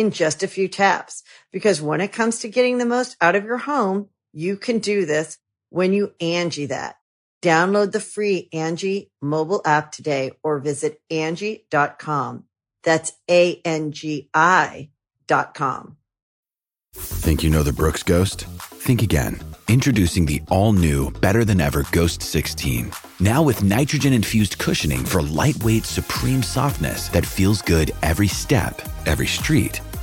in just a few taps. Because when it comes to getting the most out of your home, you can do this when you Angie that. Download the free Angie mobile app today or visit Angie.com. That's A-N-G-I dot com. Think you know the Brooks Ghost? Think again. Introducing the all new, better than ever Ghost 16. Now with nitrogen infused cushioning for lightweight, supreme softness that feels good every step, every street,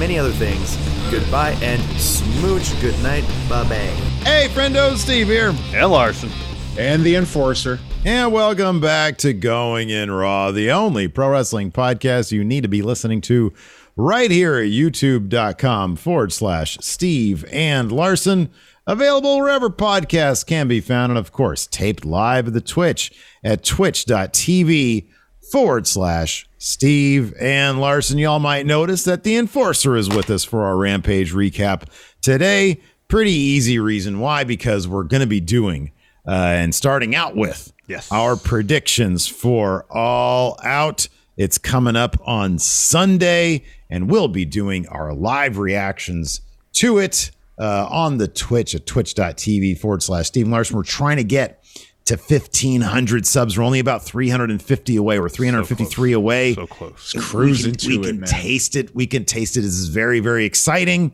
many other things. Goodbye and smooch. Good night. Bye bye. Hey, friendo, Steve here. And Larson. And the Enforcer. And welcome back to Going in Raw, the only pro wrestling podcast you need to be listening to right here at youtube.com forward slash Steve and Larson. Available wherever podcasts can be found. And of course, taped live at the Twitch at twitch.tv forward slash Steve and Larson. Y'all might notice that the Enforcer is with us for our Rampage recap today. Pretty easy reason why, because we're going to be doing uh, and starting out with Yes. our predictions for All Out. It's coming up on Sunday, and we'll be doing our live reactions to it uh, on the Twitch at twitch.tv forward slash Steve Larson. We're trying to get to 1,500 subs. We're only about 350 away. We're 353 away. So close. Cruising we can, we can taste it. We can taste it. This is very, very exciting.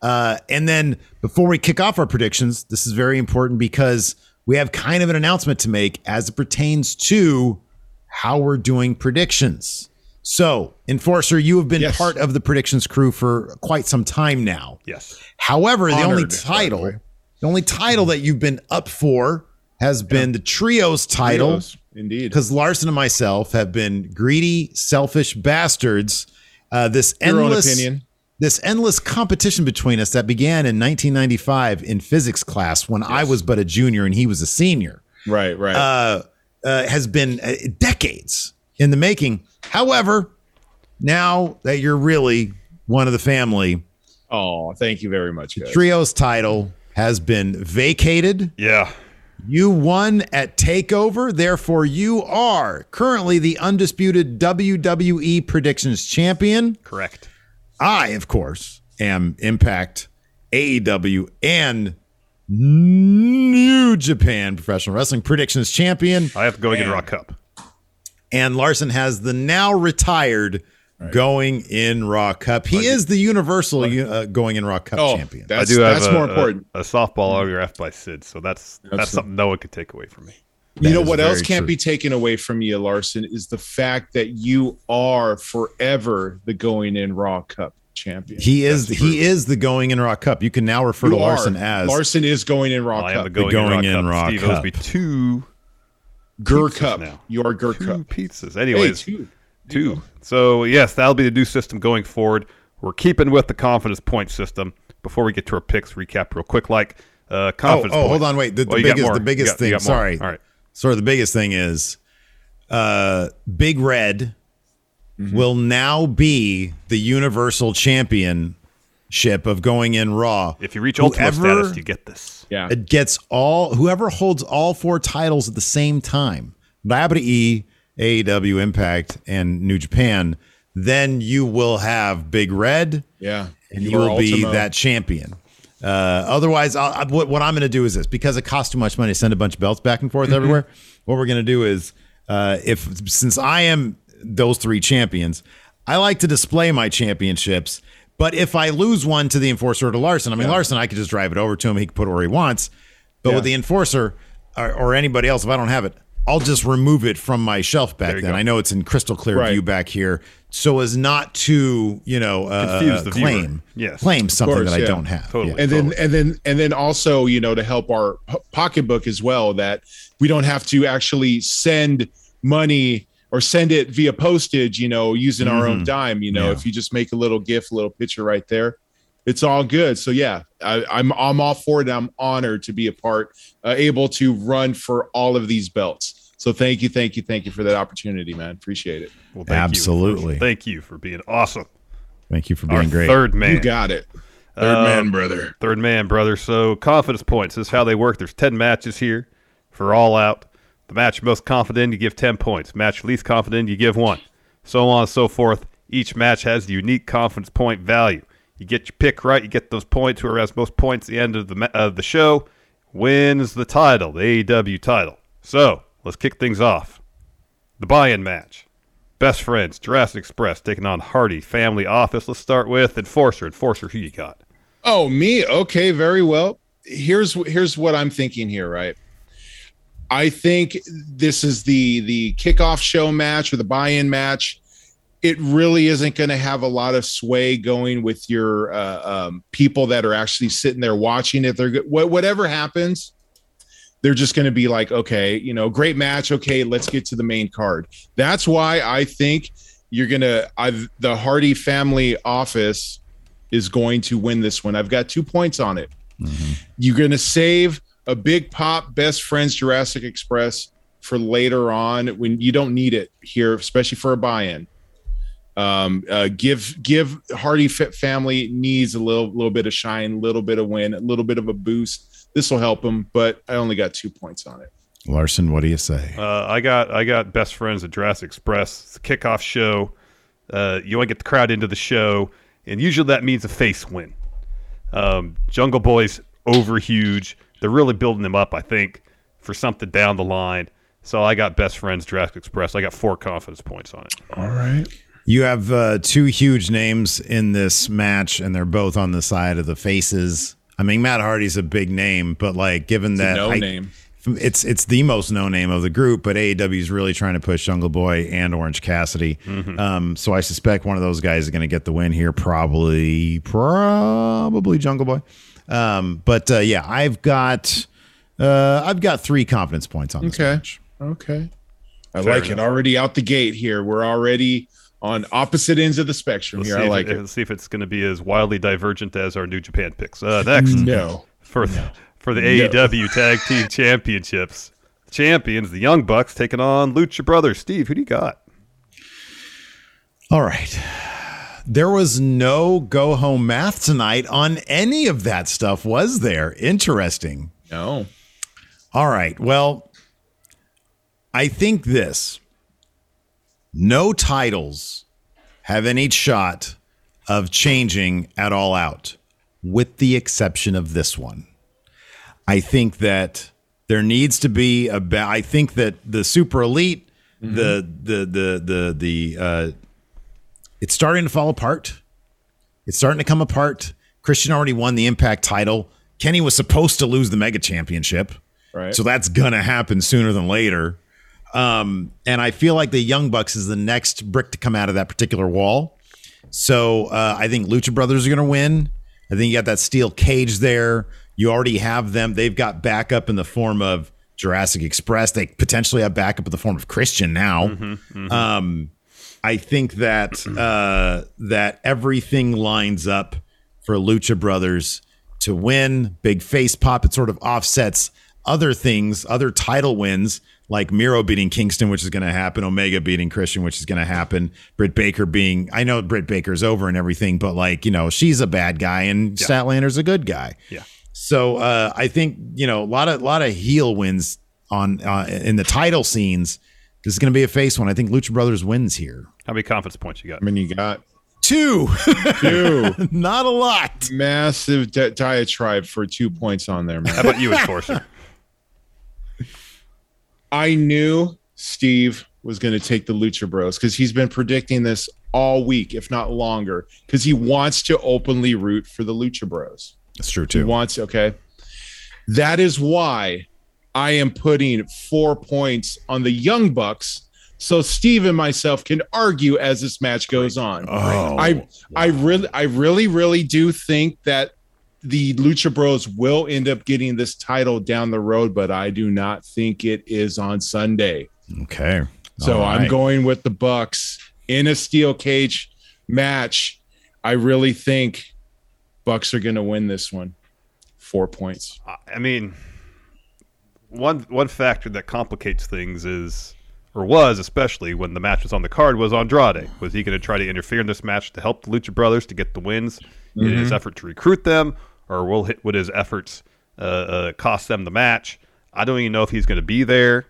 Uh, and then before we kick off our predictions, this is very important because we have kind of an announcement to make as it pertains to how we're doing predictions. So, Enforcer, you have been Yes. part of the predictions crew for quite some time now. Yes. However, the only Honored, the title, the only title that you've been up for has been the trios title Trios, Indeed. because Larson and myself have been greedy, selfish bastards. Uh, this Your own endless, opinion. this endless competition between us that began in 1995 in physics class when I was but a junior and he was a senior, Right, right. uh, uh, has been uh, decades in the making. However, now that you're really one of the family, oh, thank you very much, guys. trios title has been vacated. Yeah. You won at TakeOver, therefore, you are currently the undisputed WWE Predictions Champion. Correct. I, of course, am Impact, AEW, and New Japan Professional Wrestling Predictions Champion. I have to go and, get a Raw Cup. And Larson has the now retired going in Raw Cup. He is the universal uh, going in Raw Cup Oh, champion. that's- I do have that's a, more a- important. A, softball autograph by Sid, so that's that's That's- something no one could take away from me. you know what else can't true. be taken away from you, Larson, is the fact that you are forever the going in Raw Cup champion. He is That's he true. is the going in Raw Cup. You can now refer You to Larson are. as Larson is going in Raw I am the Cup. going, going in in Raw Raw Cup. Steve owes Cup. me two Gur pizzas Cup. now. You are Gur two Cup. pizzas. Hey, Anyways, two. Two. So yes, that'll be the new system going forward. We're keeping with the confidence point system. Before we get to our picks, recap real quick. Like uh, Oh, confidence. oh, hold on, wait. The, the Oh, biggest, the biggest got- thing. Sorry, All right. Sorry, the biggest thing is, uh, Big Red will now be the Universal Championship of going in Raw. If you reach ultimate Whoever- status, you get this. Yeah. It gets all whoever holds all four titles at the same time. WWE, AEW, Impact, and New Japan. Then you will have Big Red. Yeah. and You will be that champion. Uh, otherwise, I, what, what I'm going to do is this because it costs too much money to send a bunch of belts back and forth everywhere. What we're going to do is, uh, if since I am those three champions, I like to display my championships. But if I lose one to the enforcer or to Larson, I mean Larson, I could just drive it over to him. He can put it where he wants. But with the enforcer or, or anybody else, if I don't have it, I'll just remove it from my shelf back then. go. I know it's in crystal clear Right. view back here, so as not to you know uh, Confuse the viewer. claim Yes. claim something course, that I don't have. Totally. Yeah. and then and then and then also you know to help our pocketbook as well that we don't have to actually send money or send it via postage you know using our own dime you know Yeah. if you just make a little gift a little picture right there it's all good so yeah I, i'm i'm all for it i'm honored to be a part uh, able to run for all of these belts so thank you thank you thank you for that opportunity man appreciate it Well, thank you. Absolutely. thank you for being awesome. Thank you for Our being great. third man. you got it third Uh, man brother Third man, brother. So confidence points this is how they work. There's ten matches here for all out. The match most confident you give ten points. Match least confident, you give one. So on and so forth. Each match has the unique confidence point value. You get your pick right, you get those points. Whoever has most points at the end of the of the show wins the title, the AEW title. So let's kick things off. The buy-in match. Best friends, Jurassic Express taking on Hardy Family Office. Let's start with Enforcer. Enforcer, who you got? Oh, me? Okay, very well. Here's here's what I'm thinking here, right? I think this is the the kickoff show match or the buy-in match. It really isn't going to have a lot of sway going with your uh, um, people that are actually sitting there watching it. They're wha- whatever happens, they're just going to be like, okay, you know, great match. Okay, let's get to the main card. That's why I think you're gonna. I've the Hardy family office is going to win this one. I've got two points on it. You're going to save a big pop best friends Jurassic Express for later on when you don't need it here, especially for a buy-in. Um, uh, give give Hardy Fit Family needs a little little bit of shine, a little bit of win, a little bit of a boost. This will help them, but I only got two points on it. Larson, what do you say? Uh, I got I got best friends at Jurassic Express. It's a kickoff show. Uh, you want to get the crowd into the show, and usually that means a face win. Um, Jungle Boy's over huge. They're really building them up, I think, for something down the line. So I got best friends Jurassic Express. I got four confidence points on it. All right. You have uh, two huge names in this match, and they're both on the side of the faces. I mean, Matt Hardy's a big name, but like, given that no I- name. it's it's the most known name of the group, but AEW is really trying to push Jungle Boy and Orange Cassidy. Um, so I suspect one of those guys is going to get the win here. Probably, probably Jungle Boy. Um, but uh, yeah, I've got uh, I've got three confidence points on this Okay. match. Okay. I Fair like it. Already out the gate here. We're already on opposite ends of the spectrum Let's here. see, I if like it, it. let's see if it's going to be as wildly divergent as our New Japan picks. Uh, next, No. for the, for the AEW Tag Team Championships, champions the Young Bucks taking on Lucha Brothers. Steve, who do you got? All right. There was no go home math tonight on any of that stuff, was there? Interesting. No. All right. Well, I think this no titles have any shot of changing at all out, with the exception of this one. I think that there needs to be a. Ba- I think that the super elite, the the the the the uh, it's starting to fall apart. It's starting to come apart. Christian already won the Impact title. Kenny was supposed to lose the Mega Championship. Right. So that's going to happen sooner than later. Um, and I feel like the Young Bucks is the next brick to come out of that particular wall. So uh, I think Lucha Brothers are going to win. I think you got that steel cage there. You already have them. They've got backup in the form of Jurassic Express. They potentially have backup in the form of Christian now. Um, I think that uh, that everything lines up for Lucha Brothers to win. Big face pop. It sort of offsets other things, other title wins like Miro beating Kingston, which is going to happen. Omega beating Christian, which is going to happen. Britt Baker being, I know Britt Baker's over and everything, but like you know, she's a bad guy and Statlander's a good guy. Yeah. So uh, I think you know a lot of lot of heel wins on uh, in the title scenes. This is going to be a face one. I think Lucha Brothers wins here. How many confidence points you got? I mean, you got Two, two not a lot. massive di- diatribe for two points on there, man. How about you, Enforcer? I knew Steve was going to take the Lucha Bros because he's been predicting this all week, if not longer, because he wants to openly root for the Lucha Bros. That's true too. He wants, okay. That is why I am putting four points on the Young Bucks. So Steve and myself can argue as this match goes on. Oh, I I really I really really do think that the Lucha Bros will end up getting this title down the road, but I do not think it is on Sunday. okay. So All I'm going with the Bucks in a steel cage match. I really think Bucks are going to win this one. 4 points. I mean, one one factor that complicates things is, or was especially when the match was on the card, was Andrade. Was he going to try to interfere in this match to help the Lucha Brothers to get the wins in his effort to recruit them, or will hit, would his efforts uh, uh, cost them the match? I don't even know if he's going to be there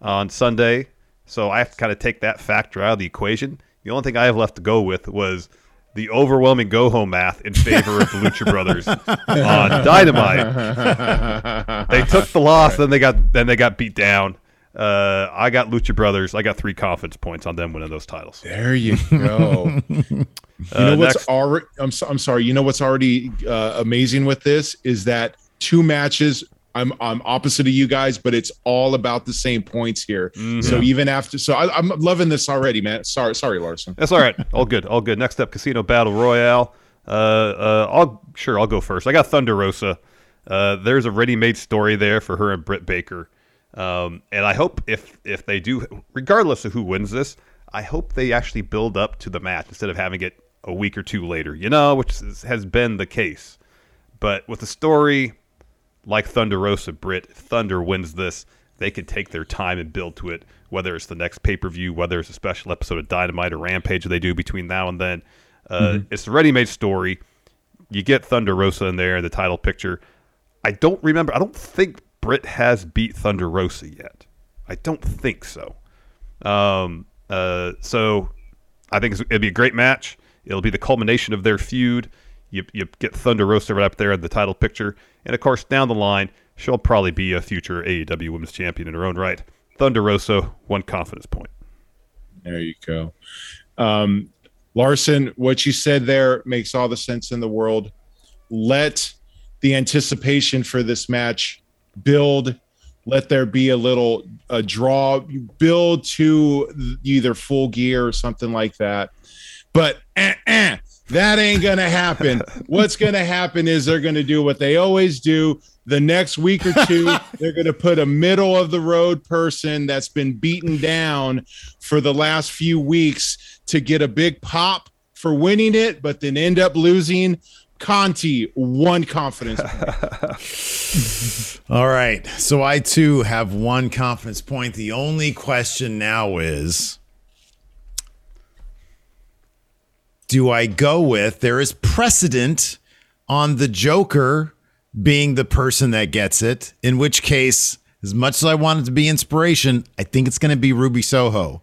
on Sunday, so I have to kind of take that factor out of the equation. The only thing I have left to go with was the overwhelming go home math in favor of the Lucha Brothers on Dynamite they took the loss, then they got then they got beat down. Uh, I got Lucha Brothers. I got three confidence points on them winning those titles. There you go. you Uh, know what's already I'm so, I'm sorry. You know what's already uh, amazing with this is that two matches I'm I'm opposite of you guys, but it's all about the same points here. Mm-hmm. So even after so I, I'm loving this already, man. Sorry, sorry, Larson. That's all right. All good. All good. Next up, Casino Battle Royale. Uh, uh, I'll sure I'll go first. I got Thunder Rosa. Uh, there's a ready-made story there for her and Britt Baker, um, and I hope if if they do, regardless of who wins this, I hope they actually build up to the match instead of having it a week or two later. You know, which is, has been the case. But with a story like Thunder Rosa, Britt, if Thunder wins this, they can take their time and build to it, whether it's the next pay per view, whether it's a special episode of Dynamite or Rampage they do between now and then. Uh, It's a ready made story. You get Thunder Rosa in there in the title picture. I don't remember, I don't think Britt has beat Thunder Rosa yet. I don't think so. Um, uh, so I think it'd be a great match. It'll be the culmination of their feud. You, you get Thunder Rosa right up there in the title picture. And of course, down the line, she'll probably be a future AEW Women's Champion in her own right. Thunder Rosa, one confidence point. There you go. Um, Larson, what you said there makes all the sense in the world. Let the anticipation for this match build. Let there be a little a draw, build to either full gear or something like that. But eh, eh, that ain't gonna happen. What's gonna happen is they're gonna do what they always do. The next week or two, they're gonna put a middle of the road person that's been beaten down for the last few weeks to get a big pop for winning it, but then end up losing. Conti, one confidence. All right. So I too have one confidence point. The only question now is do I go with there is precedent on the Joker being the person that gets it, in which case, as much as I want it to be inspiration, I think it's going to be Ruby Soho.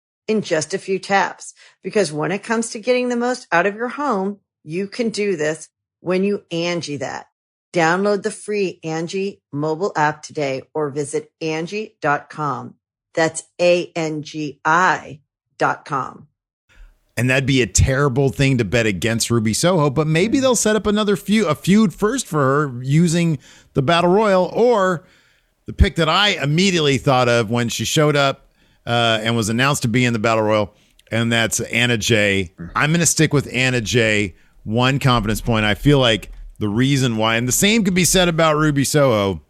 in just a few taps. Because when it comes to getting the most out of your home, you can do this when you Angie that. Download the free Angie mobile app today or visit Angie.com. That's A-N-G-I dot com. And that'd be a terrible thing to bet against Ruby Soho, but maybe they'll set up another feud, a feud first for her using the Battle Royal or the pick that I immediately thought of when she showed up uh, and was announced to be in the Battle Royal, and that's Anna Jay. I'm going to stick with Anna Jay. One confidence point. I feel like the reason why, and the same could be said about Ruby Soho,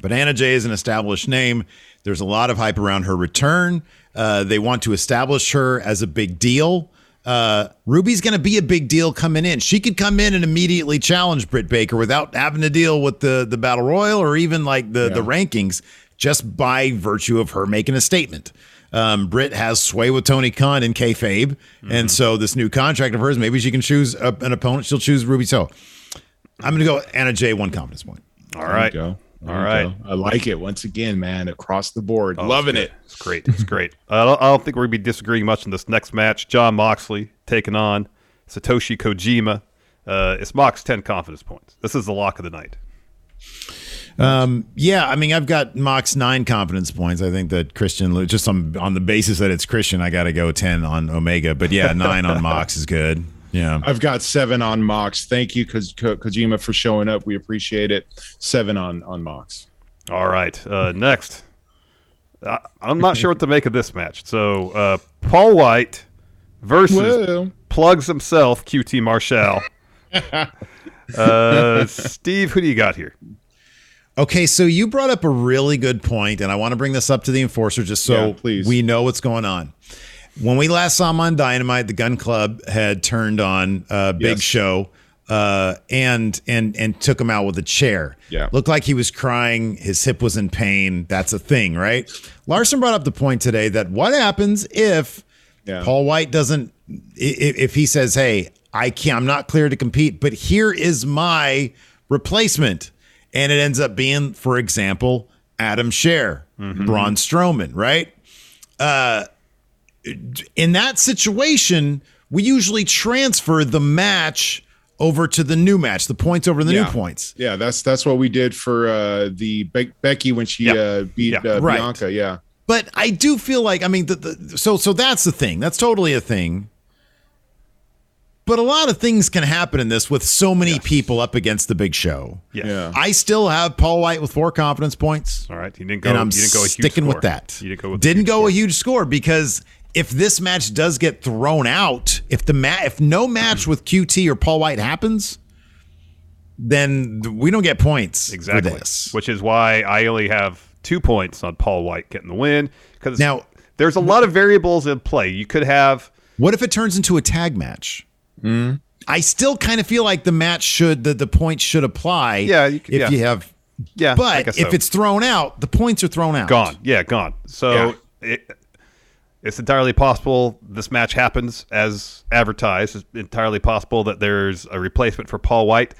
but Anna Jay is an established name. There's a lot of hype around her return. Uh, they want to establish her as a big deal. Uh, Ruby's going to be a big deal coming in. She could come in and immediately challenge Britt Baker without having to deal with the the battle royal or even like the yeah. the rankings, just by virtue of her making a statement. Um, Britt has sway with Tony Khan in kayfabe, mm-hmm. and so this new contract of hers, maybe she can choose a, an opponent. She'll choose Ruby So I'm going to go Anna Jay, one confidence point. All right. Go. All right. Go. I like it once again, man, across the board. Oh, Loving it. It's great. It's great. I, don't, I don't think we're going to be disagreeing much in this next match. Jon Moxley taking on Satoshi Kojima. Uh, it's Mox 10 confidence points. This is the lock of the night. Um, yeah, I mean, I've got Mox nine confidence points. I think that Christian, just on on the basis that it's Christian, I got to go ten on Omega. But yeah, nine on Mox is good. Yeah, I've got seven on Mox. Thank you, Ko- Ko- Kojima, for showing up. We appreciate it. Seven on on Mox. All right, uh, next. I, I'm not sure what to make of this match. So uh, Paul White versus Whoa. Plugs himself, QT Marshall. uh, Steve, who do you got here? Okay, so you brought up a really good point, and I want to bring this up to the enforcer just so yeah, please. we know what's going on. When we last saw him on Dynamite, the Gun Club had turned on uh, Big yes. Show uh, and and and took him out with a chair. Yeah, looked like he was crying. His hip was in pain. That's a thing, right? Larson brought up the point today that what happens if yeah. Paul White doesn't if, if he says, "Hey, I can't. I'm not clear to compete, but here is my replacement." And it ends up being, for example, Adam Scherr, mm-hmm. Braun Strowman, right? Uh, in that situation, we usually transfer the match over to the new match, the points over the yeah. new points. Yeah, that's that's what we did for uh, the Be- Becky when she yep. uh, beat yep. uh, right. Bianca. Yeah, but I do feel like I mean, the, the, so so that's the thing. That's totally a thing. But a lot of things can happen in this with so many yes. people up against the big show. Yes. Yeah. I still have Paul White with four confidence points. All right. You didn't go, and I'm didn't go sticking with that. You didn't go, with didn't a go score. a huge score because if this match does get thrown out, if the ma- if no match with QT or Paul White happens, then we don't get points exactly. this. Which is why I only have two points on Paul White getting the win because now there's a lot of variables in play. You could have. What if it turns into a tag match? Mm-hmm. I still kind of feel like the match should the the points should apply. Yeah, you could, if yeah. you have. Yeah, but so. if it's thrown out, the points are thrown out. Gone. Yeah, gone. So yeah. It, It's entirely possible this match happens as advertised. It's entirely possible that there's a replacement for Paul White.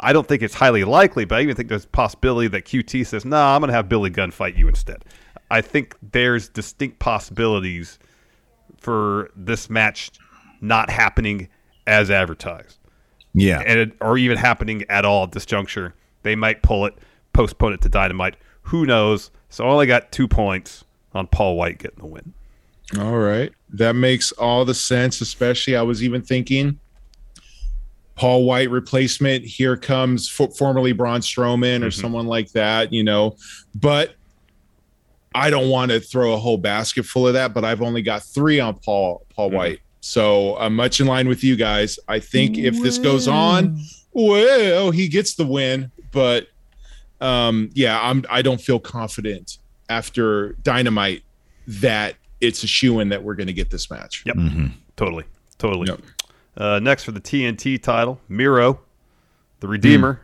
I don't think it's highly likely, but I even think there's a possibility that QT says, "Nah, I'm going to have Billy Gunn fight you instead." I think there's distinct possibilities for this match not happening as advertised. Yeah. And it, or even happening at all at this juncture. They might pull it, postpone it to Dynamite. Who knows? So I only got two points on Paul White getting the win. All right. That makes all the sense, especially I was even thinking Paul White replacement. Here comes formerly Braun Strowman or mm-hmm. someone like that, you know. But I don't want to throw a whole basket full of that, but I've only got three on Paul Paul mm-hmm. White. So I'm much in line with you guys. I think if this goes on, well, he gets the win. But um, yeah, I'm I don't feel confident after Dynamite that it's a shoe in that we're going to get this match. Yep. Totally. Totally. Uh, next for the TNT title, Miro, the Redeemer,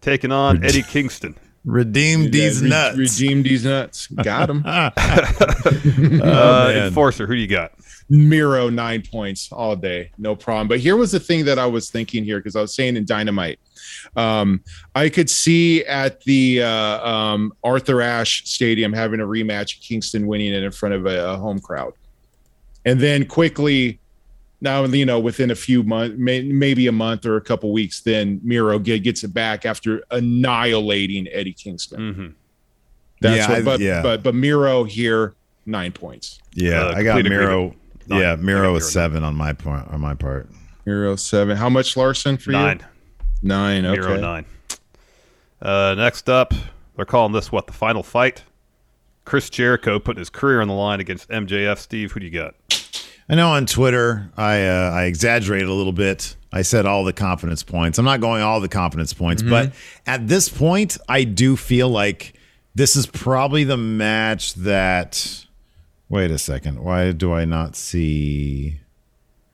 taking on Eddie Kingston. Redeem these re- nuts. Redeem these nuts. Got him. uh, man. Enforcer, who do you got? Miro nine points all day, no problem. But here was the thing that I was thinking here because I was saying in Dynamite, um, I could see at the uh, um, Arthur Ashe Stadium having a rematch, Kingston winning it in front of a, a home crowd, and then quickly. Now you know within a few months, may, maybe a month or a couple weeks, then Miro get, gets it back after annihilating Eddie Kingston. That's Yeah, what, I- but, yeah. but but Miro here nine points. Yeah, Uh, I got Miro. agreement. Nine. Yeah, I Miro Miro is seven on my point. On my part. Miro seven. How much Larson for Nine. you? Nine. Okay. Miro nine. Uh, next up, they're calling this what the final fight. Chris Jericho putting his career on the line against MJF. Steve, who do you got? I know on Twitter I uh, I exaggerated a little bit. I said all the confidence points. I'm not going all the confidence points, Mhm. but at this point, I do feel like this is probably the match that. Wait a second. Why do I not see?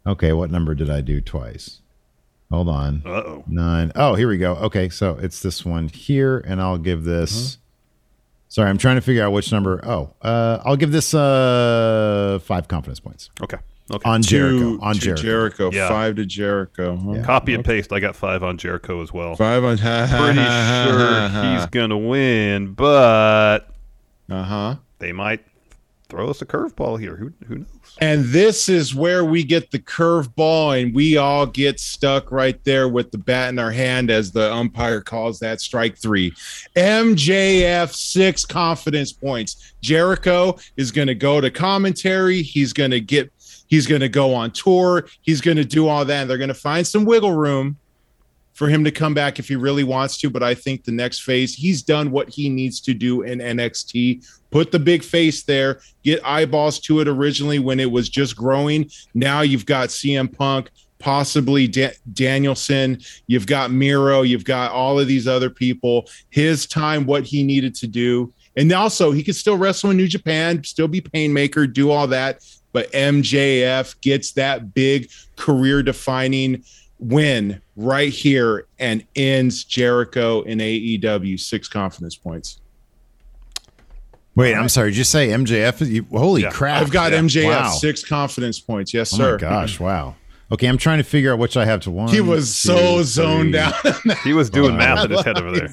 Okay, what number did I do twice? Hold on. Uh oh. Nine. Oh, here we go. Okay, so it's this one here, and I'll give this. Sorry, I'm trying to figure out which number. Oh, uh, I'll give this uh five confidence points. Okay. Okay. On Jericho. Two on to Jericho. Jericho. Yeah. Five to Jericho. huh? Copy and paste. I got five on Jericho as well. Five on. Pretty sure he's gonna win, but uh huh. They might throw us a curveball here. Who who knows? And this is where we get the curveball, and we all get stuck right there with the bat in our hand as the umpire calls that strike three. MJF six confidence points. Jericho is going to go to commentary. He's going to get. He's going to go on tour. He's going to do all that. And they're going to find some wiggle room for him to come back if he really wants to. But I think the next phase, he's done what he needs to do in NXT. Put the big face there, get eyeballs to it originally when it was just growing. Now you've got CM Punk, possibly Da- Danielson, you've got Miro, you've got all of these other people. His time, what he needed to do. And also, he could still wrestle in New Japan, still be Painmaker, do all that. But MJF gets that big career defining win right here and ends Jericho in AEW six confidence points. Wait, I'm sorry. Did you say MJF? You, holy crap! I've got Yeah. MJF Wow. six confidence points. Yes, Oh sir. my gosh! Wow. Okay, I'm trying to figure out which I have to one. He was so two, zoned out. He was doing Wow. math in his head over there.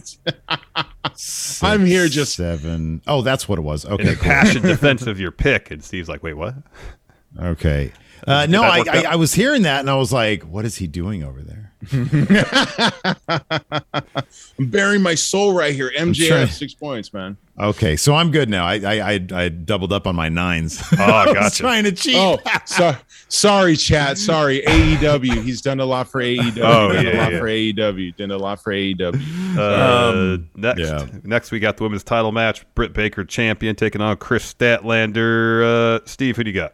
six, I'm here just- seven. Oh, that's what it was. Okay, a cool. passion defense of your pick, and Steve's like, "Wait, what?" Okay. Uh, no, I, I? I was hearing that and I was like, what is he doing over there? I'm burying my soul right here. MJF trying- six points, man. Okay, so I'm good now. I I I, I doubled up on my nines. Oh, I was gotcha. trying to cheat. Oh, so, sorry, chat. Sorry, AEW. He's done a lot for AEW. Oh, done yeah, a lot yeah. for AEW. Done a lot for AEW. Uh, Um, next, yeah. next we got the women's title match. Britt Baker champion taking on Kris Statlander. Uh, Steve, who do you got?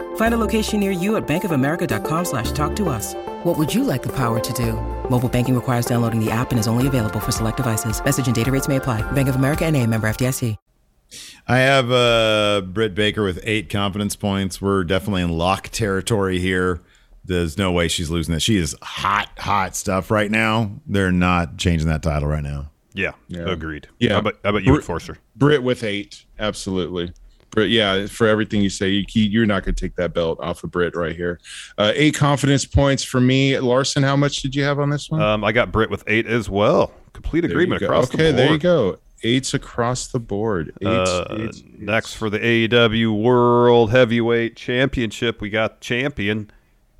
Find a location near you at bankofamerica.com slash talk to us. What would you like the power to do? Mobile banking requires downloading the app and is only available for select devices. Message and data rates may apply. Bank of America and a member FDIC. I have uh, Britt Baker with eight confidence points. We're definitely in lock territory here. There's no way she's losing this. She is hot, hot stuff right now. They're not changing that title right now. Yeah, Yeah. agreed. Yeah. How about, how about you, Britt- Enforcer? Britt with eight, absolutely. Britt, yeah, for everything you say, you, you're not going to take that belt off of Britt right here. Uh, eight confidence points for me. Larson, how much did you have on this one? Um, I got Britt with eight as well. Complete There agreement across the board. okay, there you go. Eights across the board. Eight, Uh, eight- next for the AEW World Heavyweight Championship, we got champion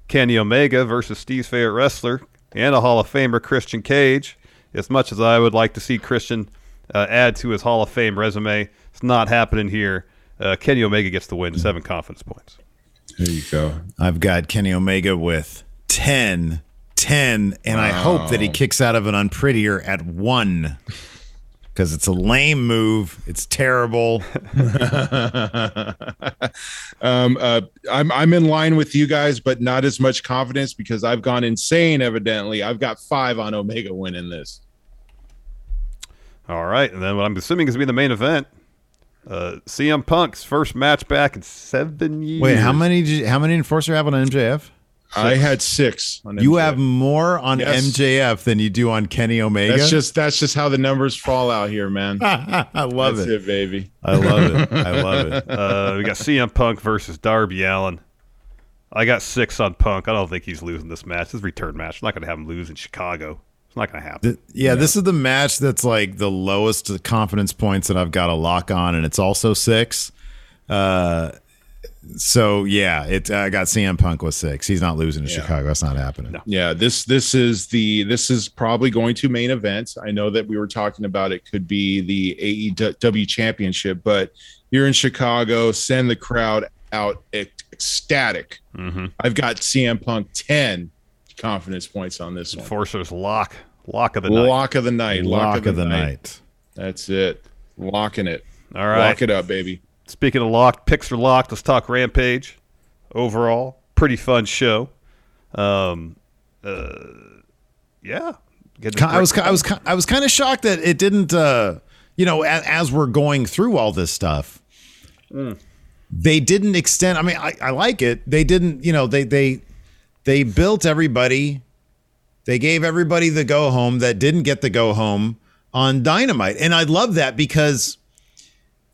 Kenny Omega versus Steve's favorite wrestler and a Hall of Famer Christian Cage. As much as I would like to see Christian uh, add to his Hall of Fame resume, it's not happening here. Uh, Kenny Omega gets the win, seven confidence points. There you go. I've got Kenny Omega with 10, 10, and I hope that he kicks out of an unprettier at one because it's a lame move. It's terrible. um, uh, I'm I'm in line with you guys, but not as much confidence because I've gone insane. Evidently, I've got five on Omega winning this. All right, and then what I'm assuming is going to be the main event. Uh, CM Punk's first match back in seven years. Wait, how many? Did you, how many enforcer have on MJF? I had six. On You have more on Yes. MJF than you do on Kenny Omega. That's just that's just how the numbers fall out here, man. I love That's it. it, baby. I love it. I love it. Uh, we got CM Punk versus Darby Allin. I got six on Punk. I don't think he's losing this match. This return match. I'm not going to have him lose in Chicago. It's not going to happen. Th- yeah, this is the match that's like the lowest confidence points that I've got a lock on, and it's also six. Uh, so yeah, it. I got CM Punk with six. He's not losing in Chicago. That's not happening. Yeah, this this is the this is probably going to main event. I know that we were talking about it could be the AEW championship, but you're in Chicago, send the crowd out ec- ecstatic. Mm-hmm. I've got CM Punk 10 confidence points on this one. Enforcer's lock. Lock of the night. Lock of the night. Lock, of the night. That's it. Locking it. All right. Lock it up, baby. Speaking of locked, picks are locked. Let's talk Rampage. Overall, pretty fun show. Um, uh, yeah. Getting Ki- I was I was I was kind of shocked that it didn't. Uh, you know, as, as we're going through all this stuff, they didn't extend. I mean, I, I like it. They didn't. You know, they they they built everybody. They gave everybody the go home that didn't get the go home on Dynamite, and I love that because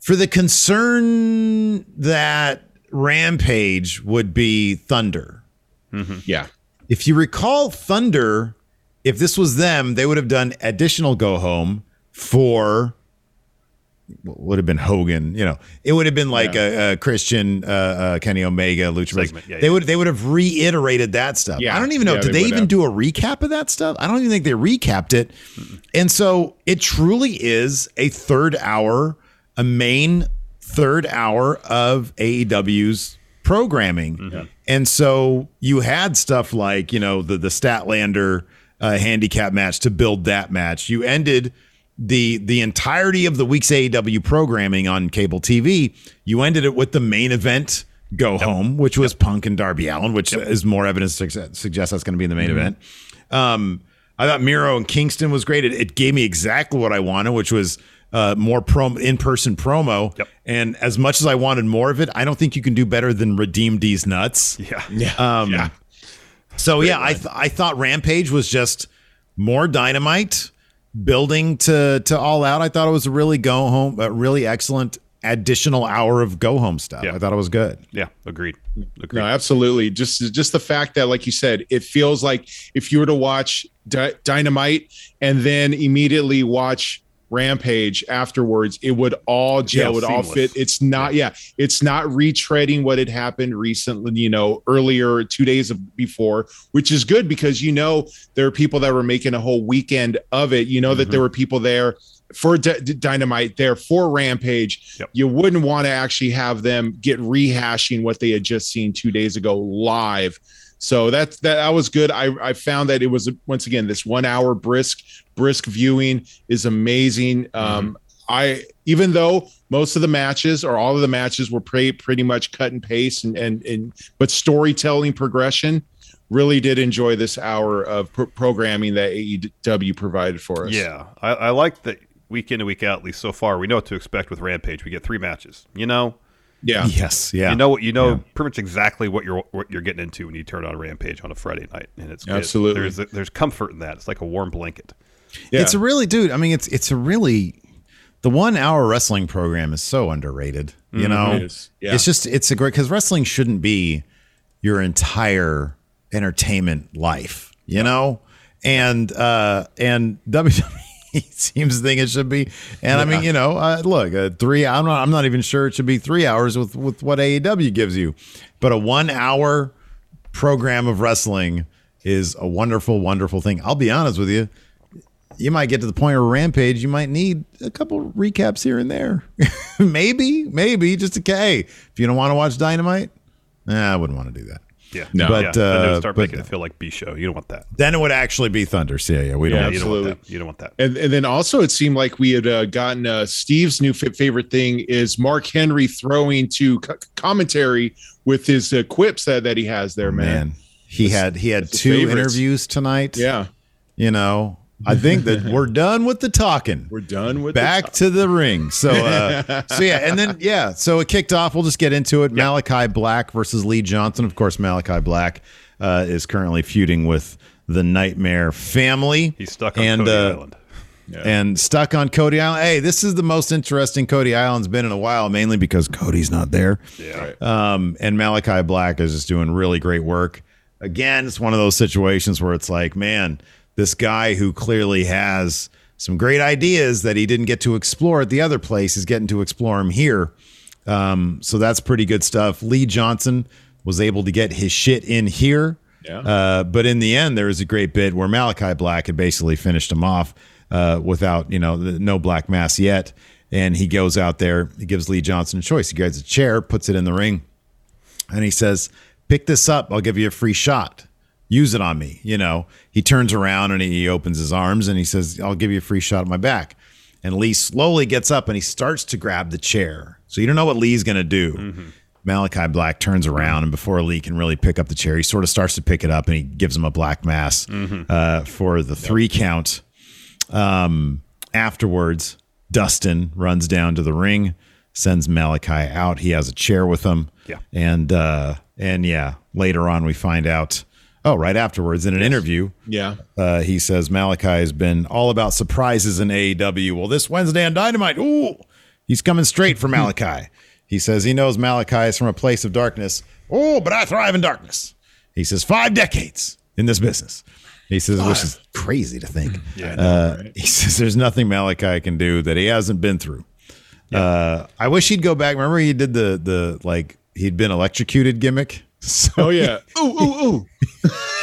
for the concern that Rampage would be Thunder. Mm-hmm. Yeah. If you recall Thunder, if this was them, they would have done additional go home for would have been Hogan. You know, it would have been like a, a Christian, uh, uh, Kenny Omega, Lucha. Segment, yeah, they yeah. would they would have reiterated that stuff. Yeah, I don't even know. yeah, did they they, even have. do a recap of that stuff? I don't even think they recapped it. And so it truly is a third hour, a main third hour of AEW's programming. And so you had stuff like, you know, the the Statlander uh, handicap match to build that match. You ended the the entirety of the week's AEW programming on cable TV. You ended it with the main event go home, which was Punk and Darby Allin, which is more evidence to suggest that's going to be in the main event. Um, I thought Miro and Kingston was great. It, it gave me exactly what I wanted, which was uh, more prom in person promo. And as much as I wanted more of it, I don't think you can do better than redeem these nuts. Yeah. Yeah. Um, yeah. So yeah, I th- I thought Rampage was just more dynamite building to to all out. I thought it was a really go home, a really excellent additional hour of go home stuff. Yeah. I thought it was good. Yeah, agreed. Agreed. No, absolutely. Just just the fact that, like you said, it feels like if you were to watch Dy- Dynamite and then immediately watch Rampage afterwards, it would all gel, Yeah, would all fit. It's not, yeah, it's not retreading what had happened recently, you know, earlier two days of before, which is good because you know there are people that were making a whole weekend of it. You know that there mm-hmm. were people there for D- Dynamite, there for Rampage. You wouldn't want to actually have them get rehashing what they had just seen two days ago live. So that's that, that was good. I, I found that it was once again this one hour brisk brisk viewing is amazing. Um, I even though most of the matches or all of the matches were pretty pretty much cut and paste and and and but storytelling progression really did enjoy this hour of pro- programming that AEW provided for us. Yeah, I, I like that week in and week out. At least so far, we know what to expect with Rampage. We get three matches. You know. Yeah. Yes. Yeah. You know what? You know Yeah. pretty much exactly what you're what you're getting into when you turn on Rampage on a Friday night, and it's good. Absolutely. There's there's comfort in that. It's like a warm blanket. It's a really, dude. I mean, it's it's a really the one hour wrestling program is so underrated. You Mhm. know, It yeah. it's just it's a great because wrestling shouldn't be your entire entertainment life. You know, and uh and WWE seems to think it should be. And I mean, you know, uh, look, uh, three. I'm not. I'm not even sure it should be three hours with with what AEW gives you, but a one hour program of wrestling is a wonderful, wonderful thing. I'll be honest with you. You might get to the point where Rampage, you might need a couple recaps here and there. maybe, maybe just a K. If you don't want to watch Dynamite, nah, I wouldn't want to do that. Yeah, No. But But, yeah, then they uh, would start but- making it feel like B show. You don't want that. Then it would actually be Thunder. So, yeah, yeah, we don't. Yeah, want you don't want absolutely. that. You don't want that. And, and then also, it seemed like we had uh, gotten uh, Steve's new fa- favorite thing is Mark Henry throwing to co- commentary with his uh, quips that, that he has there, man. Man, he had he had two favorites. interviews tonight. Yeah, you know, I think that we're done with the talking. we're done with the back to the ring. So, uh, so yeah, and then yeah, so it kicked off. We'll just get into it. Malachi Black versus Lee Johnson. Of course, Malachi Black uh, is currently feuding with the Nightmare family. He's stuck on and, Cody uh, Island. And stuck on Cody Island. Hey, this is the most interesting Cody Island's been in a while, mainly because Cody's not there. Yeah. Um, and Malachi Black is just doing really great work. Again, it's one of those situations where it's like, man, this guy who clearly has some great ideas that he didn't get to explore at the other place is getting to explore them here. Um, so that's pretty good stuff. Lee Johnson was able to get his shit in here. Yeah. Uh, but in the end, there was a great bit where Malachi Black had basically finished him off uh, without, you know, the, no black mass yet. And he goes out there, he gives Lee Johnson a choice. He grabs a chair, puts it in the ring, and he says, Pick this up. I'll give you a free shot. Use it on me. You know, he turns around and he opens his arms and he says, I'll give you a free shot on my back. And Lee slowly gets up and he starts to grab the chair. So you don't know what Lee's going to do. Malachi Black turns around and before Lee can really pick up the chair, he sort of starts to pick it up and he gives him a black mass uh, for the three count. Um, afterwards, Dustin runs down to the ring, sends Malachi out. He has a chair with him. Yeah. And uh, and yeah, later on we find out. Oh, right afterwards in an interview, Yeah. uh, he says Malachi has been all about surprises in AEW. Well, this Wednesday on Dynamite, ooh, he's coming straight for Malachi. He says he knows Malachi is from a place of darkness. Oh, but I thrive in darkness. He says five decades in this business. He says, which is crazy to think. Yeah, I uh, He says there's nothing Malachi can do that he hasn't been through. Uh, I wish he'd go back. Remember he did the the like he'd been electrocuted gimmick. So Oh yeah. ooh ooh ooh.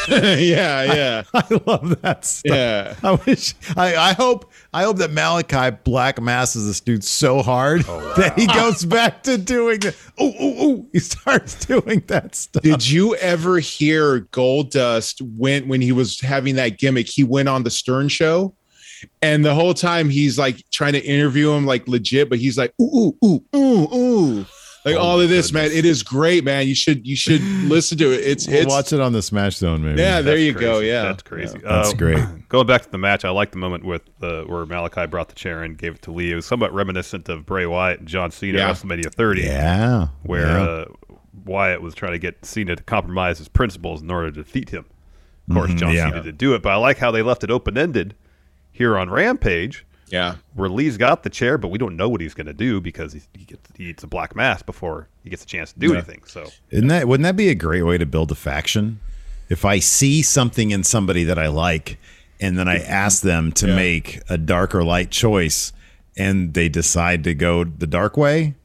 yeah yeah. I love that stuff. Yeah. I wish I, I hope I hope that Malachi black masses this dude so hard oh, that he goes back to doing the ooh ooh ooh. He starts doing that stuff. Did you ever hear Goldust when when he was having that gimmick? He went on the Stern show, and the whole time he's like trying to interview him like legit, but he's like ooh ooh ooh ooh ooh, like Oh all of this, goodness. man. It is great, man. You should you should listen to it. It's We'll it's watch it on the Smash Zone, maybe. yeah. There That's you go. Yeah, that's crazy. That's Uh, great. Going back to the match, I like the moment with uh, where Malachi brought the chair and gave it to Lee. It was somewhat reminiscent of Bray Wyatt and John Cena Yeah. at WrestleMania 30, Yeah. where yeah. uh, Wyatt was trying to get Cena to compromise his principles in order to defeat him. Of course, Mhm, John yeah. Cena did do it, but I like how they left it open ended here on Rampage, yeah. where Lee's got the chair, but we don't know what he's going to do because he, he, gets, he eats a black mass before he gets a chance to do Yeah. anything. So Isn't that wouldn't that be a great way to build a faction? If I see something in somebody that I like, and then I ask them to Yeah. make a dark or light choice, and they decide to go the dark way,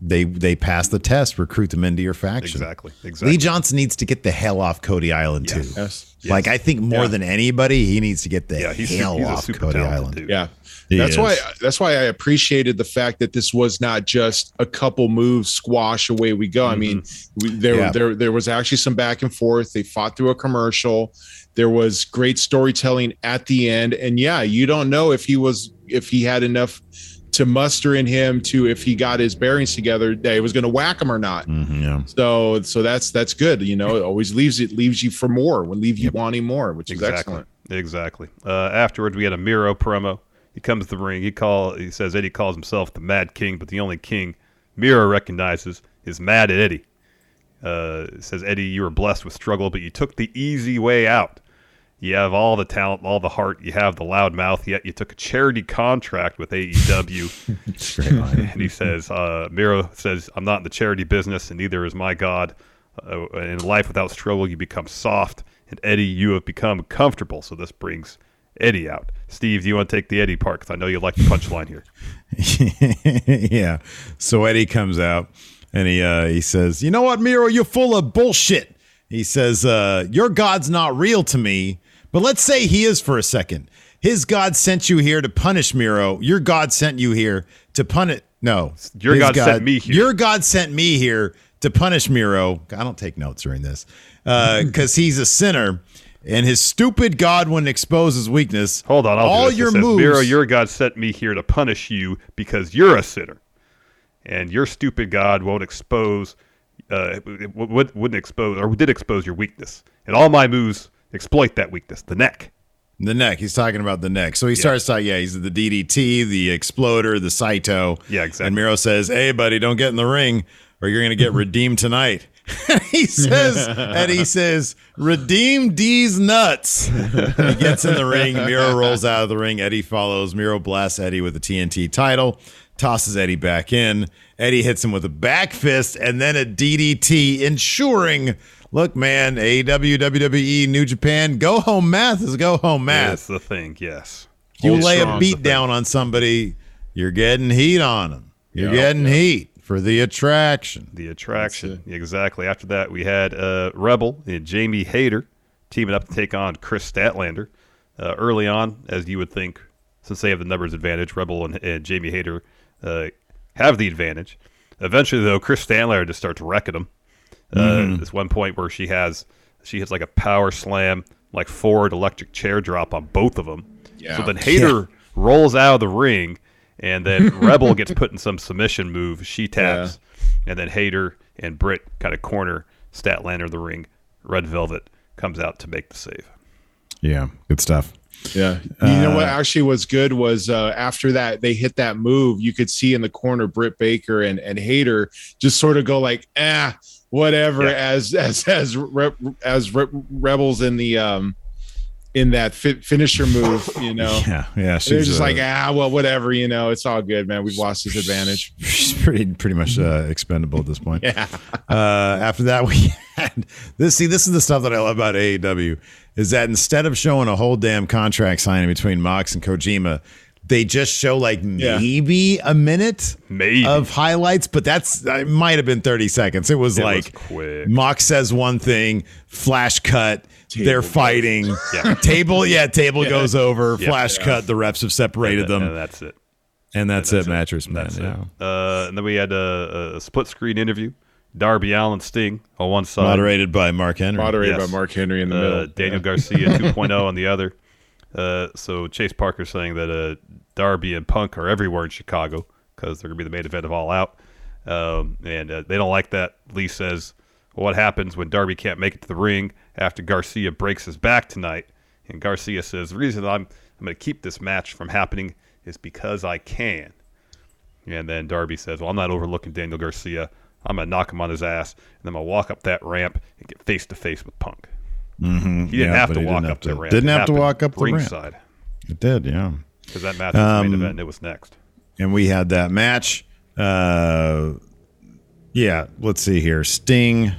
they they pass the test, recruit them into your faction. exactly, exactly. Lee Johnson needs to get the hell off Cody Island too. Yes. Like I think more Yeah. than anybody, he needs to get the yeah, he's, hell he's off Cody Island. dude. Yeah. He that's is. why that's why I appreciated the fact that this was not just a couple moves squash away we go. I mm-hmm. mean, we, there Yeah. there there was actually some back and forth. They fought through a commercial. There was great storytelling at the end, and yeah, you don't know if he was if he had enough to muster in him to if he got his bearings together, that he was going to whack him or not. Mhm, yeah. So so that's that's good. You know, it always leaves it leaves you for more when leave you wanting more, which is Exactly. excellent. Exactly. Uh, afterwards, we had a Miro promo. He comes to the ring. He call. He says Eddie calls himself the Mad King, but the only king Miro recognizes is Mad at Eddie. Uh, says Eddie, you were blessed with struggle, but you took the easy way out. You have all the talent, all the heart. You have the loud mouth. Yet you took a charity contract with AEW. and he says, uh, Miro says, I'm not in the charity business, and neither is my God. Uh, in life without struggle, you become soft. And Eddie, you have become comfortable. So this brings Eddie out. Steve, do you want to take the Eddie part? Because I know you like the punchline here. yeah. So Eddie comes out and he uh, he says, "You know what, Miro? You're full of bullshit." He says, uh, "Your God's not real to me, but let's say he is for a second. His God sent you here to punish Miro. Your God sent you here to punish. No, Your his God sent me here. Your God sent me here to punish Miro. I don't take notes during this because he's a sinner." And his stupid God wouldn't expose his weakness. Hold on, I'll all your says, moves. Miro, your God sent me here to punish you because you're a sinner, and your stupid God won't expose, uh, wouldn't expose or did expose your weakness, and all my moves exploit that weakness, the neck. The neck. He's talking about the neck. So he starts talking. Yeah, he's the DDT, the exploder, the Saito. Yeah, exactly. And Miro says, "Hey, buddy, don't get in the ring, or you're gonna get redeemed tonight." He says, and he says, "Redeem D's nuts." he gets in the ring. Miro rolls out of the ring. Eddie follows. Miro blasts Eddie with the TNT title, tosses Eddie back in. Eddie hits him with a back fist and then a DDT, ensuring. Look, man, AEW, WWE, New Japan, go home math is go home math. That's the thing. Yes. You Hold lay a beat down on somebody, you're getting heat on them. You're Yep. getting heat for the attraction. The attraction. Exactly. After that, we had uh, Rebel and Jamie Hayter teaming up to take on Kris Statlander. Uh, early on, as you would think, since they have the numbers advantage, Rebel and, and Jamie Hayter uh, have the advantage. Eventually, though, Kris Statlander just starts wrecking them. Uh, Mhm. This one point where she has she hits like a power slam, like forward electric chair drop on both of them. Yeah. So then Hayter rolls out of the ring, and then Rebel gets put in some submission move. She taps, and then Hayter and Britt kind of corner Statlander in the ring. Red Velvet comes out to make the save. Yeah, good stuff. Yeah. You know what Uh, actually was good was uh, after that they hit that move, you could see in the corner Britt Baker and and Hayter just sort of go like, ah, whatever, Yeah. as as as re- as re- rebels in the um in that fi- finisher move, you know. Yeah, yeah. They're She's just uh, like, ah, well, whatever, you know. It's all good, man. We've lost his advantage. she's pretty pretty much uh, expendable at this point. Yeah. Uh, after that, we had this. See, this is the stuff that I love about AEW is that instead of showing a whole damn contract signing between Mox and Kojima, they just show like maybe a minute maybe. of highlights, but that's it might have been thirty seconds. It was It was like quick. Mox says one thing, flash cut. they're fighting. Yeah. Table, yeah, table Yeah. goes over. Yeah. Flash Yeah. cut. The refs have separated And- them. and that's it. And that's, it, mattress man. That's yeah. it. Uh, and then we had a, a split screen interview. Darby Allin Sting on one side. Moderated by Mark Henry. Moderated by Mark Henry in the Uh, middle. Daniel Yeah. Garcia 2.0 on the other. Uh, so Chase Parker saying that uh, Darby and Punk are everywhere in Chicago because they're going to be the main event of All Out. Um, and uh, they don't like that. Lee says, well, what happens when Darby can't make it to the ring after Garcia breaks his back tonight? And Garcia says, the reason I'm, I'm going to keep this match from happening is because I can. And then Darby says, well, I'm not overlooking Daniel Garcia. I'm going to knock him on his ass, and then I'm going to walk up that ramp and get face to face with Punk. Mm-hmm. He didn't Yeah, have to walk up have the ramp. Didn't It have to walk up the ramp. ringside It did, yeah. because that match was the main Um, event and it was next. and we had that match. Uh, yeah, let's see here. Sting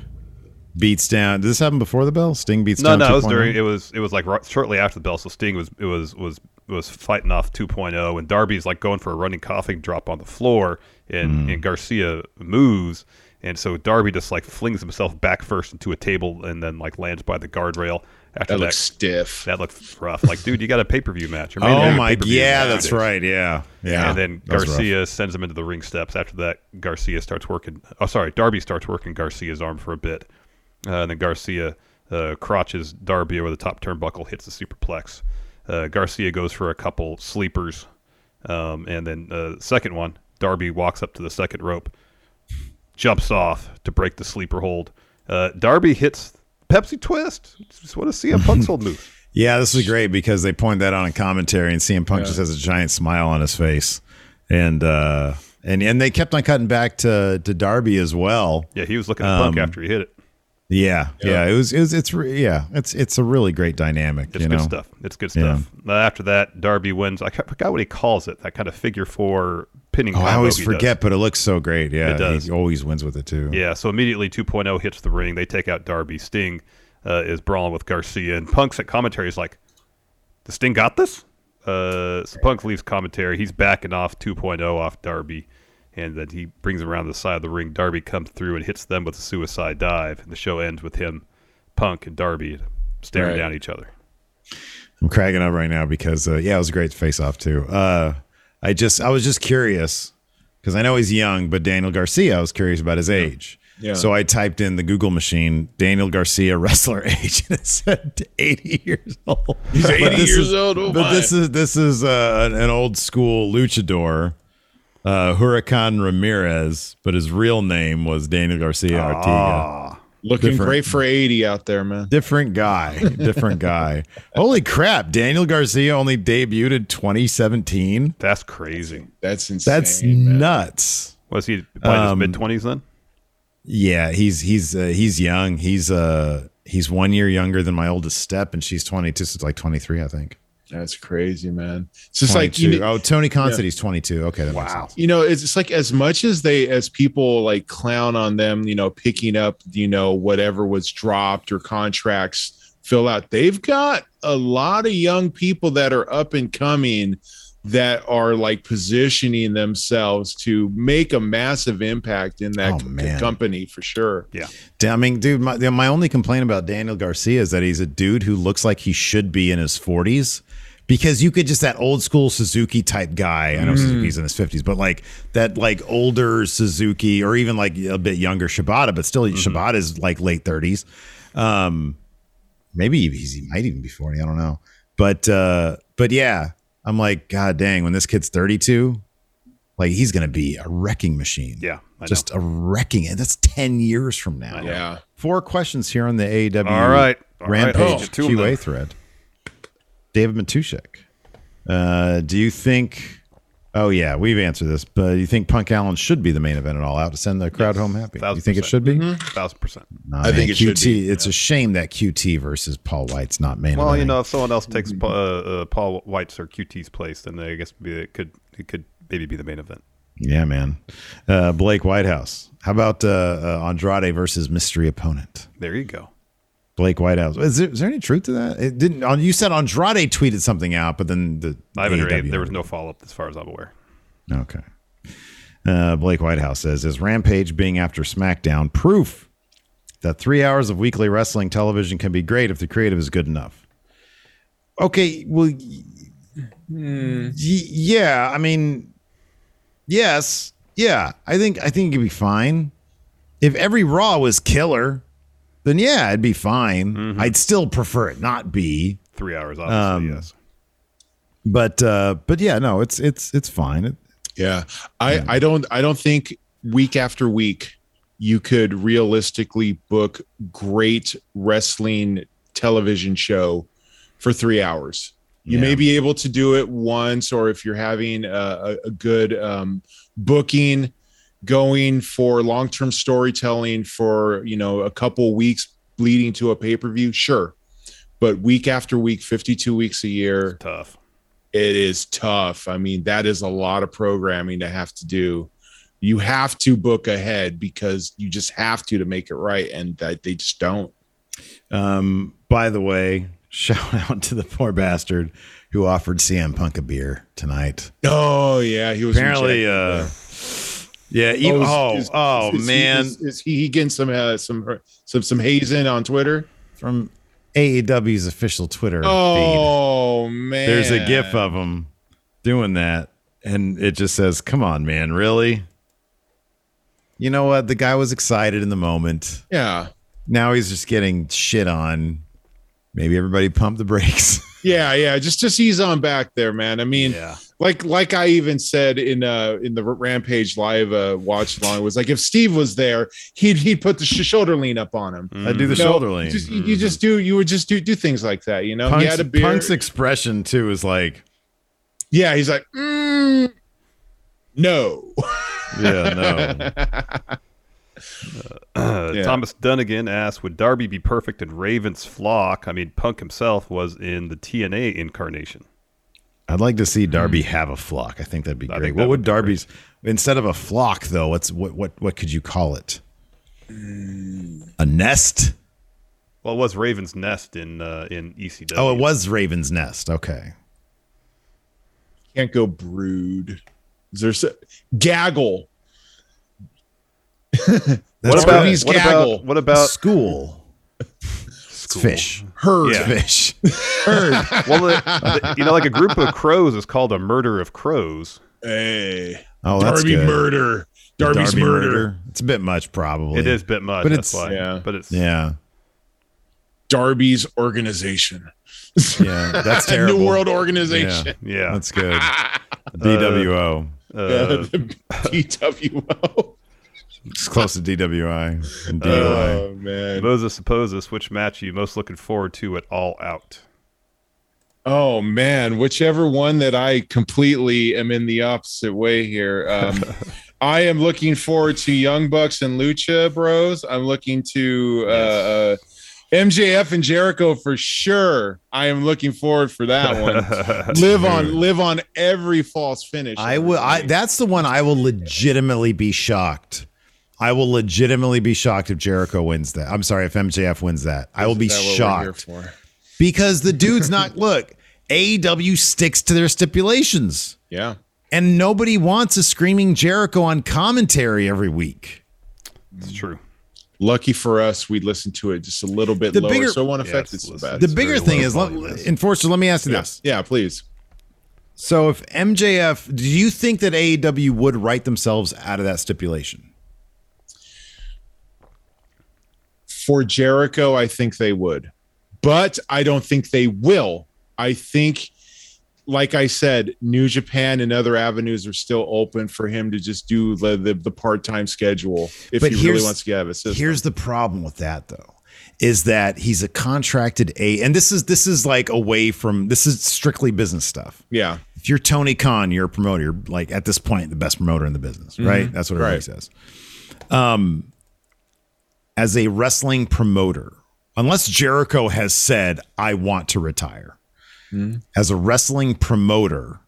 beats down. Did this happen before the bell? Sting beats No, down. no, no, it was during. It was it was like right, shortly after the bell. So Sting was it was was was fighting off 2.0, and Darby's like going for a running coffin drop on the floor, and Mm. and Garcia moves, and so Darby just like flings himself back first into a table, and then like lands by the guardrail. After That that, looks stiff. That looks rough. Like, dude, you got a pay per view match. You're Oh my, pay-per-view yeah, two that's right. Yeah, yeah. And then That was rough. Garcia sends him into the ring steps. After that, Garcia starts working. Oh, sorry, Darby starts working Garcia's arm for a bit, uh, and then Garcia uh, crotches Darby over the top turnbuckle, hits the superplex. Uh, Garcia goes for a couple sleepers Um, and then uh, second one, Darby walks up to the second rope, jumps off to break the sleeper hold. Uh, Darby hits Pepsi Twist. Just want to see a Punk's old move. Yeah, this is great because they point that out in commentary, and CM Punk Yeah. just has a giant smile on his face, and uh, and and they kept on cutting back to to Darby as well. Yeah, he was looking at Punk Um, after he hit it. Yeah, yeah, it was it was it's re- yeah, it's it's a really great dynamic. It's you good know? stuff. It's good stuff. Uh, after that, Darby wins. I forgot what he calls it. That kind of figure four pinning. Oh, I always he does. forget, but it looks so great. Yeah, It does. he always wins with it too. Yeah, so immediately 2.0 hits the ring. They take out Darby. Sting uh, is brawling with Garcia, and Punk's at commentary is like, "The Sting got this." Uh, so Punk leaves commentary. He's backing off 2.0 off Darby, and then he brings him around the side of the ring. Darby comes through and hits them with a suicide dive, and the show ends with him, Punk, and Darby staring Right. down each other. I'm cracking up right now because uh, yeah, it was a great face off too. Uh, I just I was just curious because I know he's young, but Daniel Garcia, I was curious about his age. Yeah. So I typed in the Google machine Daniel Garcia wrestler age, and it said 80 years old. He's 80 years is- old? Oh, but my. this is this is uh, an, an old school luchador, uh, Huracan Ramirez, but his real name was Daniel Garcia Arteaga. Looking Different- great for 80 out there, man. Different guy, different guy. Holy crap! Daniel Garcia only debuted in 2017. That's crazy. That's insane. That's nuts. Was he playing Um, his mid 20s then? Yeah, he's he's uh, he's young. He's uh he's one year younger than my oldest step, and she's 22. So it's like 23, I think. That's crazy, man. It's just like 22. you, oh, Tony Yeah. Considy's 22. Okay, that makes sense. you know it's, it's like as much as they as people like clown on them you know picking up you know whatever was dropped or contracts fill out they've got a lot of young people that are up and coming that are like positioning themselves to make a massive impact in that Oh, co- company for sure yeah I mean, dude, my, my only complaint about Daniel Garcia is that he's a dude who looks like he should be in his 40s because you could just that old school Suzuki type guy. I know Mm. Suzuki's in his 50s, but like that like older Suzuki or even like a bit younger Shibata, but still Shibata is like late 30s. Um, maybe he's, he might even be 40. I don't know. But uh, but yeah, I'm like, God dang, when this kid's 32, like he's gonna be a wrecking machine. Yeah, I just a wrecking. And that's 10 years from now. yeah Four questions here on the AEW All right. All right. Rampage Oh, two of QA thread. David Matushek. Uh, do you think oh yeah, we've answered this, but you think Punk Allin should be the main event at all out to send the crowd home happy? You think it should be? Thousand percent. Nah, I think man, it should QT, be, It's a shame that QT versus Paul Wight's not main Well, you know, if someone else takes uh, uh, Paul Wight's or QT's place, then I guess maybe it could it could maybe be the main event. Yeah, man. Uh, Blake Whitehouse. How about uh, uh, Andrade versus mystery opponent? There you go. Blake Whitehouse. Is there, is there any truth to that? It didn't. On, you said Andrade tweeted something out, but then the I haven't heard. There was no follow up as far as I'm aware. Okay. Uh, Blake Whitehouse says, "Is Rampage being after SmackDown proof that three hours of weekly wrestling television can be great if the creative is good enough?" Okay, well, y- y- yeah. I mean, yes, yeah. I think I think it'd be fine if every Raw was killer. Then yeah, it'd be fine. I'd still prefer it not be Three hours, obviously. Um, yes. but uh, but yeah, no, it's it's it's fine. It, Yeah. I, I don't I don't think week after week you could realistically book great wrestling television show for three hours. You Yeah. may be able to do it once, or if you're having a, a, a good um, booking going for long-term storytelling for you know a couple weeks leading to a pay-per-view, sure. But week after week, 52 weeks a year, tough. It is tough. I mean, that is a lot of programming to have to do. You have to book ahead because you just have to to make it right, and that they just don't. Um, by the way, shout out to the poor bastard who offered CM Punk a beer tonight. Oh yeah, he was apparently. rejected, Uh, yeah. even- oh, is- oh, is he- man. is, is he, he getting some uh, some some some hazing on Twitter from AEW's official Twitter. feed. Oh man, There's a GIF of him doing that, and it just says, "Come on, man, really." You know what? The guy was excited in the moment. Yeah. Now he's just getting shit on. Maybe everybody pump the brakes. Yeah, yeah. Just just ease on back there, man. I mean, Yeah. like like I even said in uh in the Rampage live uh watch along was like if Steve was there, he'd he'd put the sh- shoulder lean up on him. I do the You know, shoulder lean. Just, you, you just do you would just do do things like that, you know. Punk's, he had a beer. Punk's expression too is like, yeah, he's like, mm, no. yeah, no. Uh, Yeah. Thomas Dunnigan asked, "Would Darby be perfect in Raven's flock?" I mean, Punk himself was in the TNA incarnation. I'd like to see Darby have a flock. I think that'd be I great. think What would would be Darby's instead of a flock though? What's what what what could you call it? A nest? Well, it was Raven's Nest in uh, in ECW. Oh, it was Raven's Nest. Okay. Can't go brood. Is there s- gaggle? What about what gaggle. about what about school? Fish. Herd. Yeah. Fish. Herd. well, the, the- you know, like a group of crows is called a murder of crows. Hey. Oh, that's Darby good. murder. Darby's Darby murder. It's a bit much, probably. It is a bit much. But that's it's- why. yeah. But it's Yeah. Darby's organization. Yeah. That's terrible. New World Organization. Yeah. yeah. That's good. DWO. Uh, the DWO. It's close to DWI and DUI. Oh man. Moses supposes which match are you most looking forward to at All Out? Oh man, whichever one that I completely am in the opposite way here. Um, I am looking forward to Young Bucks and Lucha Bros. I'm looking to uh, uh, MJF and Jericho for sure. I am looking forward for that one. live on, live on every false finish. I will. I that's the one I will legitimately be shocked. I will legitimately be shocked if Jericho wins that. I'm sorry if MJF wins that. I will be Is that what we're shocked because the dude's not. Look, AEW sticks to their stipulations, Yeah. and nobody wants a screaming Jericho on commentary every week. It's true. Lucky for us, we listened to it just a little bit The lower, bigger- so it won't Yeah, affect it so bad. The It's bigger thing low is, volume, let, enforcer. Let me ask you yeah. this: yeah, please. So, if MJF, do you think that AEW would write themselves out of that stipulation? For Jericho, I think they would, but I don't think they will. I think, like I said, New Japan and other avenues are still open for him to just do the the, the part time schedule if But he really wants to get out of a system. Here's the problem with that though. Is that he's a contracted A and this is this is like away from this is strictly business stuff. yeah, If you're Tony Khan, you're a promoter, you're like at this point the best promoter in the business, right? That's what everybody Right. says. Um as a wrestling promoter, unless Jericho has said, I want to retire, as a wrestling promoter,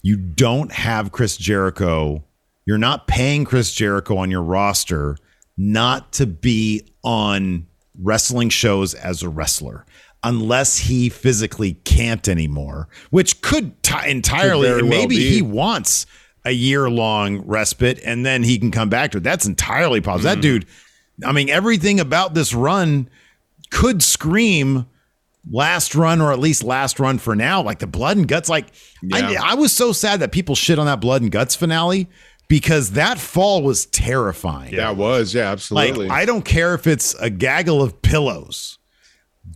you don't have Chris Jericho. You're not paying Chris Jericho on your roster not to be on wrestling shows as a wrestler unless he physically can't anymore, which could t- entirely, well maybe be. he wants a year long respite and then he can come back to it. That's entirely possible. Mm-hmm. That dude, I mean, everything about this run could scream last run or at least last run for now. Like the blood and guts. Like I, Yeah. I was so sad that people shit on that blood and guts finale because that fall was terrifying. that was yeah, absolutely. Like I don't care if it's a gaggle of pillows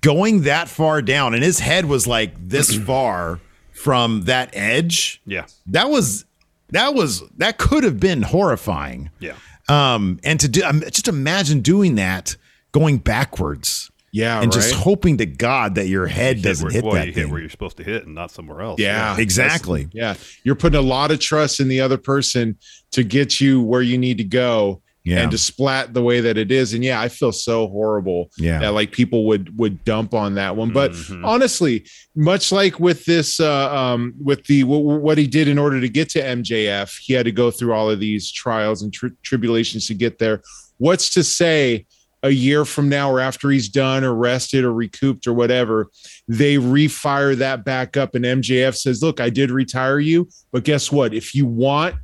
going that far down, and his head was like this far from that edge. Yeah. That was that was that could have been horrifying. Yeah. Um, and to do um, just imagine doing that going backwards. yeah, and right? just hoping to God that your head Hit doesn't where, hit well, that you thing. hit where you're supposed to hit and not somewhere else. Yeah, that's- exactly. Yeah, you're putting a lot of trust in the other person to get you where you need to go. Yeah. And to splat the way that it is, and yeah, I feel so horrible. Yeah. that like people would would dump on that one. But Mhm. honestly, much like with this, uh, um, with the w- what he did in order to get to MJF, he had to go through all of these trials and tri- tribulations to get there. What's to say a year from now, or after he's done, or rested, or recouped, or whatever, they refire that back up, and MJF says, "Look, I did retire you, but guess what? If you want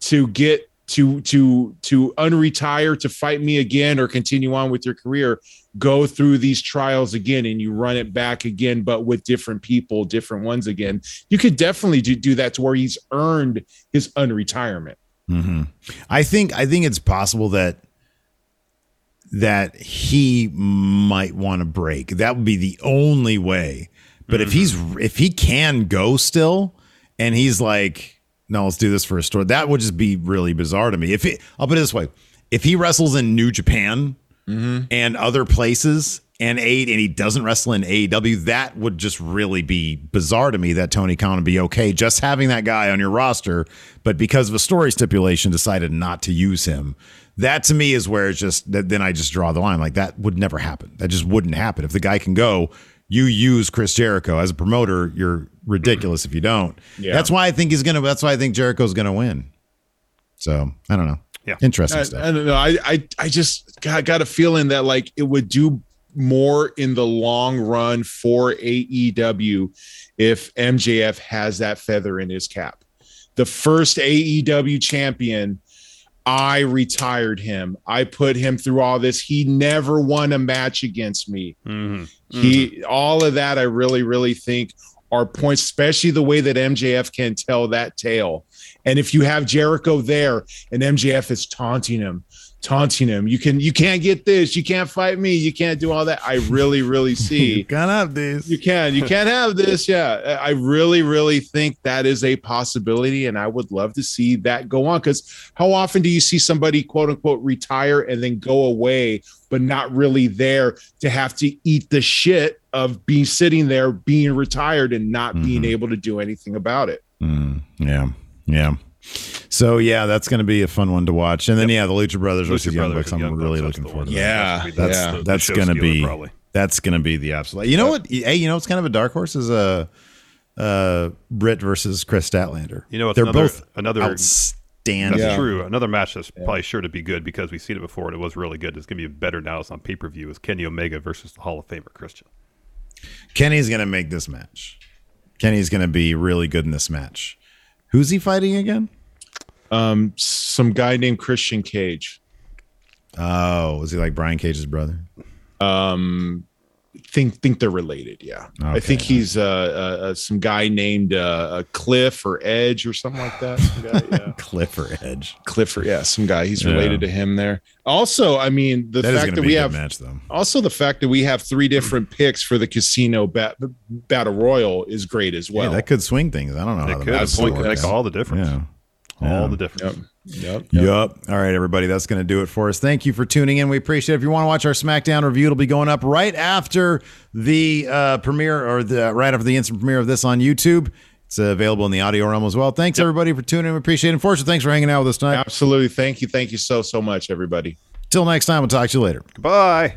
to get to to to unretire to fight me again or continue on with your career go through these trials again and you run it back again but with different people different ones again. You could definitely do, do that to where he's earned his unretirement. Hmm I think I think it's possible that that he might want to break. That would be the only way. But if he's if he can go still, and he's like, no, let's do this for a story, that would just be really bizarre to me. If it, I'll put it this way, if he wrestles in New Japan mm-hmm. and other places and eight and he doesn't wrestle in AEW, that would just really be bizarre to me that Tony Khan would be okay just having that guy on your roster, but because of a story stipulation decided not to use him. That to me is where it's just that then I just draw the line. Like that would never happen. That just wouldn't happen. If the guy can go, you use Chris Jericho as a promoter, you're ridiculous if you don't. Yeah. That's why I think he's gonna that's why I think Jericho's gonna win. So I don't know. Yeah. Interesting I, stuff. I don't know. I, I, I just got, got a feeling that like it would do more in the long run for AEW if MJF has that feather in his cap. The first AEW champion, I retired him. I put him through all this. He never won a match against me. Mm-hmm. He all of that I really really think are points, especially the way that MJF can tell that tale. And if you have Jericho there and MJF is taunting him, taunting him, you can you can't get this, you can't fight me, you can't do all that. I really really see you Can't have this. you can you can't have this. Yeah, I really really think that is a possibility, and I would love to see that go on. Because how often do you see somebody quote unquote retire and then go away, but not really there to have to eat the shit of being sitting there, being retired, and not being able to do anything about it? Mm, yeah. Yeah. So yeah, that's going to be a fun one to watch. And then yeah, the Lucha Brothers Lucha versus Young Bucks. I'm Young really Bucks, looking forward to one. that. Yeah, That's That's the- the that's going to be probably. that's going to be the absolute. You know what? Hey, you know it's kind of a dark horse is a uh, uh, Britt versus Kris Statlander. You know, it's they're another, both another outstanding. That's true. Another match that's probably sure to be good because we've seen it before and it was really good. It's going to be better now. It's on pay per view. Is Kenny Omega versus the Hall of Famer Christian? Kenny's going to make this match. Kenny's going to be really good in this match. Who's he fighting again? Um, some guy named Christian Cage. Oh, was he like Brian Cage's brother? Um, think think they're related. Yeah, I think he's uh, uh, uh some guy named uh, uh Cliff or Edge or something like that. Some guy, yeah. Cliff or Edge? Cliff or yeah, some guy. He's Yeah. related to him there. Also, I mean the That is fact that we have match, though. also the fact that we have three different picks for the casino bat- battle royal is great as well. yeah, that could swing things. I don't know. It how could. match It's could make all the difference. Yeah. All the difference. Yep. Yep. yep. All right, everybody. That's going to do it for us. Thank you for tuning in. We appreciate it. If you want to watch our SmackDown review, it'll be going up right after the uh, premiere or the right after the instant premiere of this on YouTube. It's uh, available in the audio realm as well. Thanks, everybody, for tuning in. We appreciate it. And Fortune, thanks for hanging out with us tonight. Absolutely. Thank you. Thank you so so much, everybody. Till next time, we'll talk to you later. Goodbye.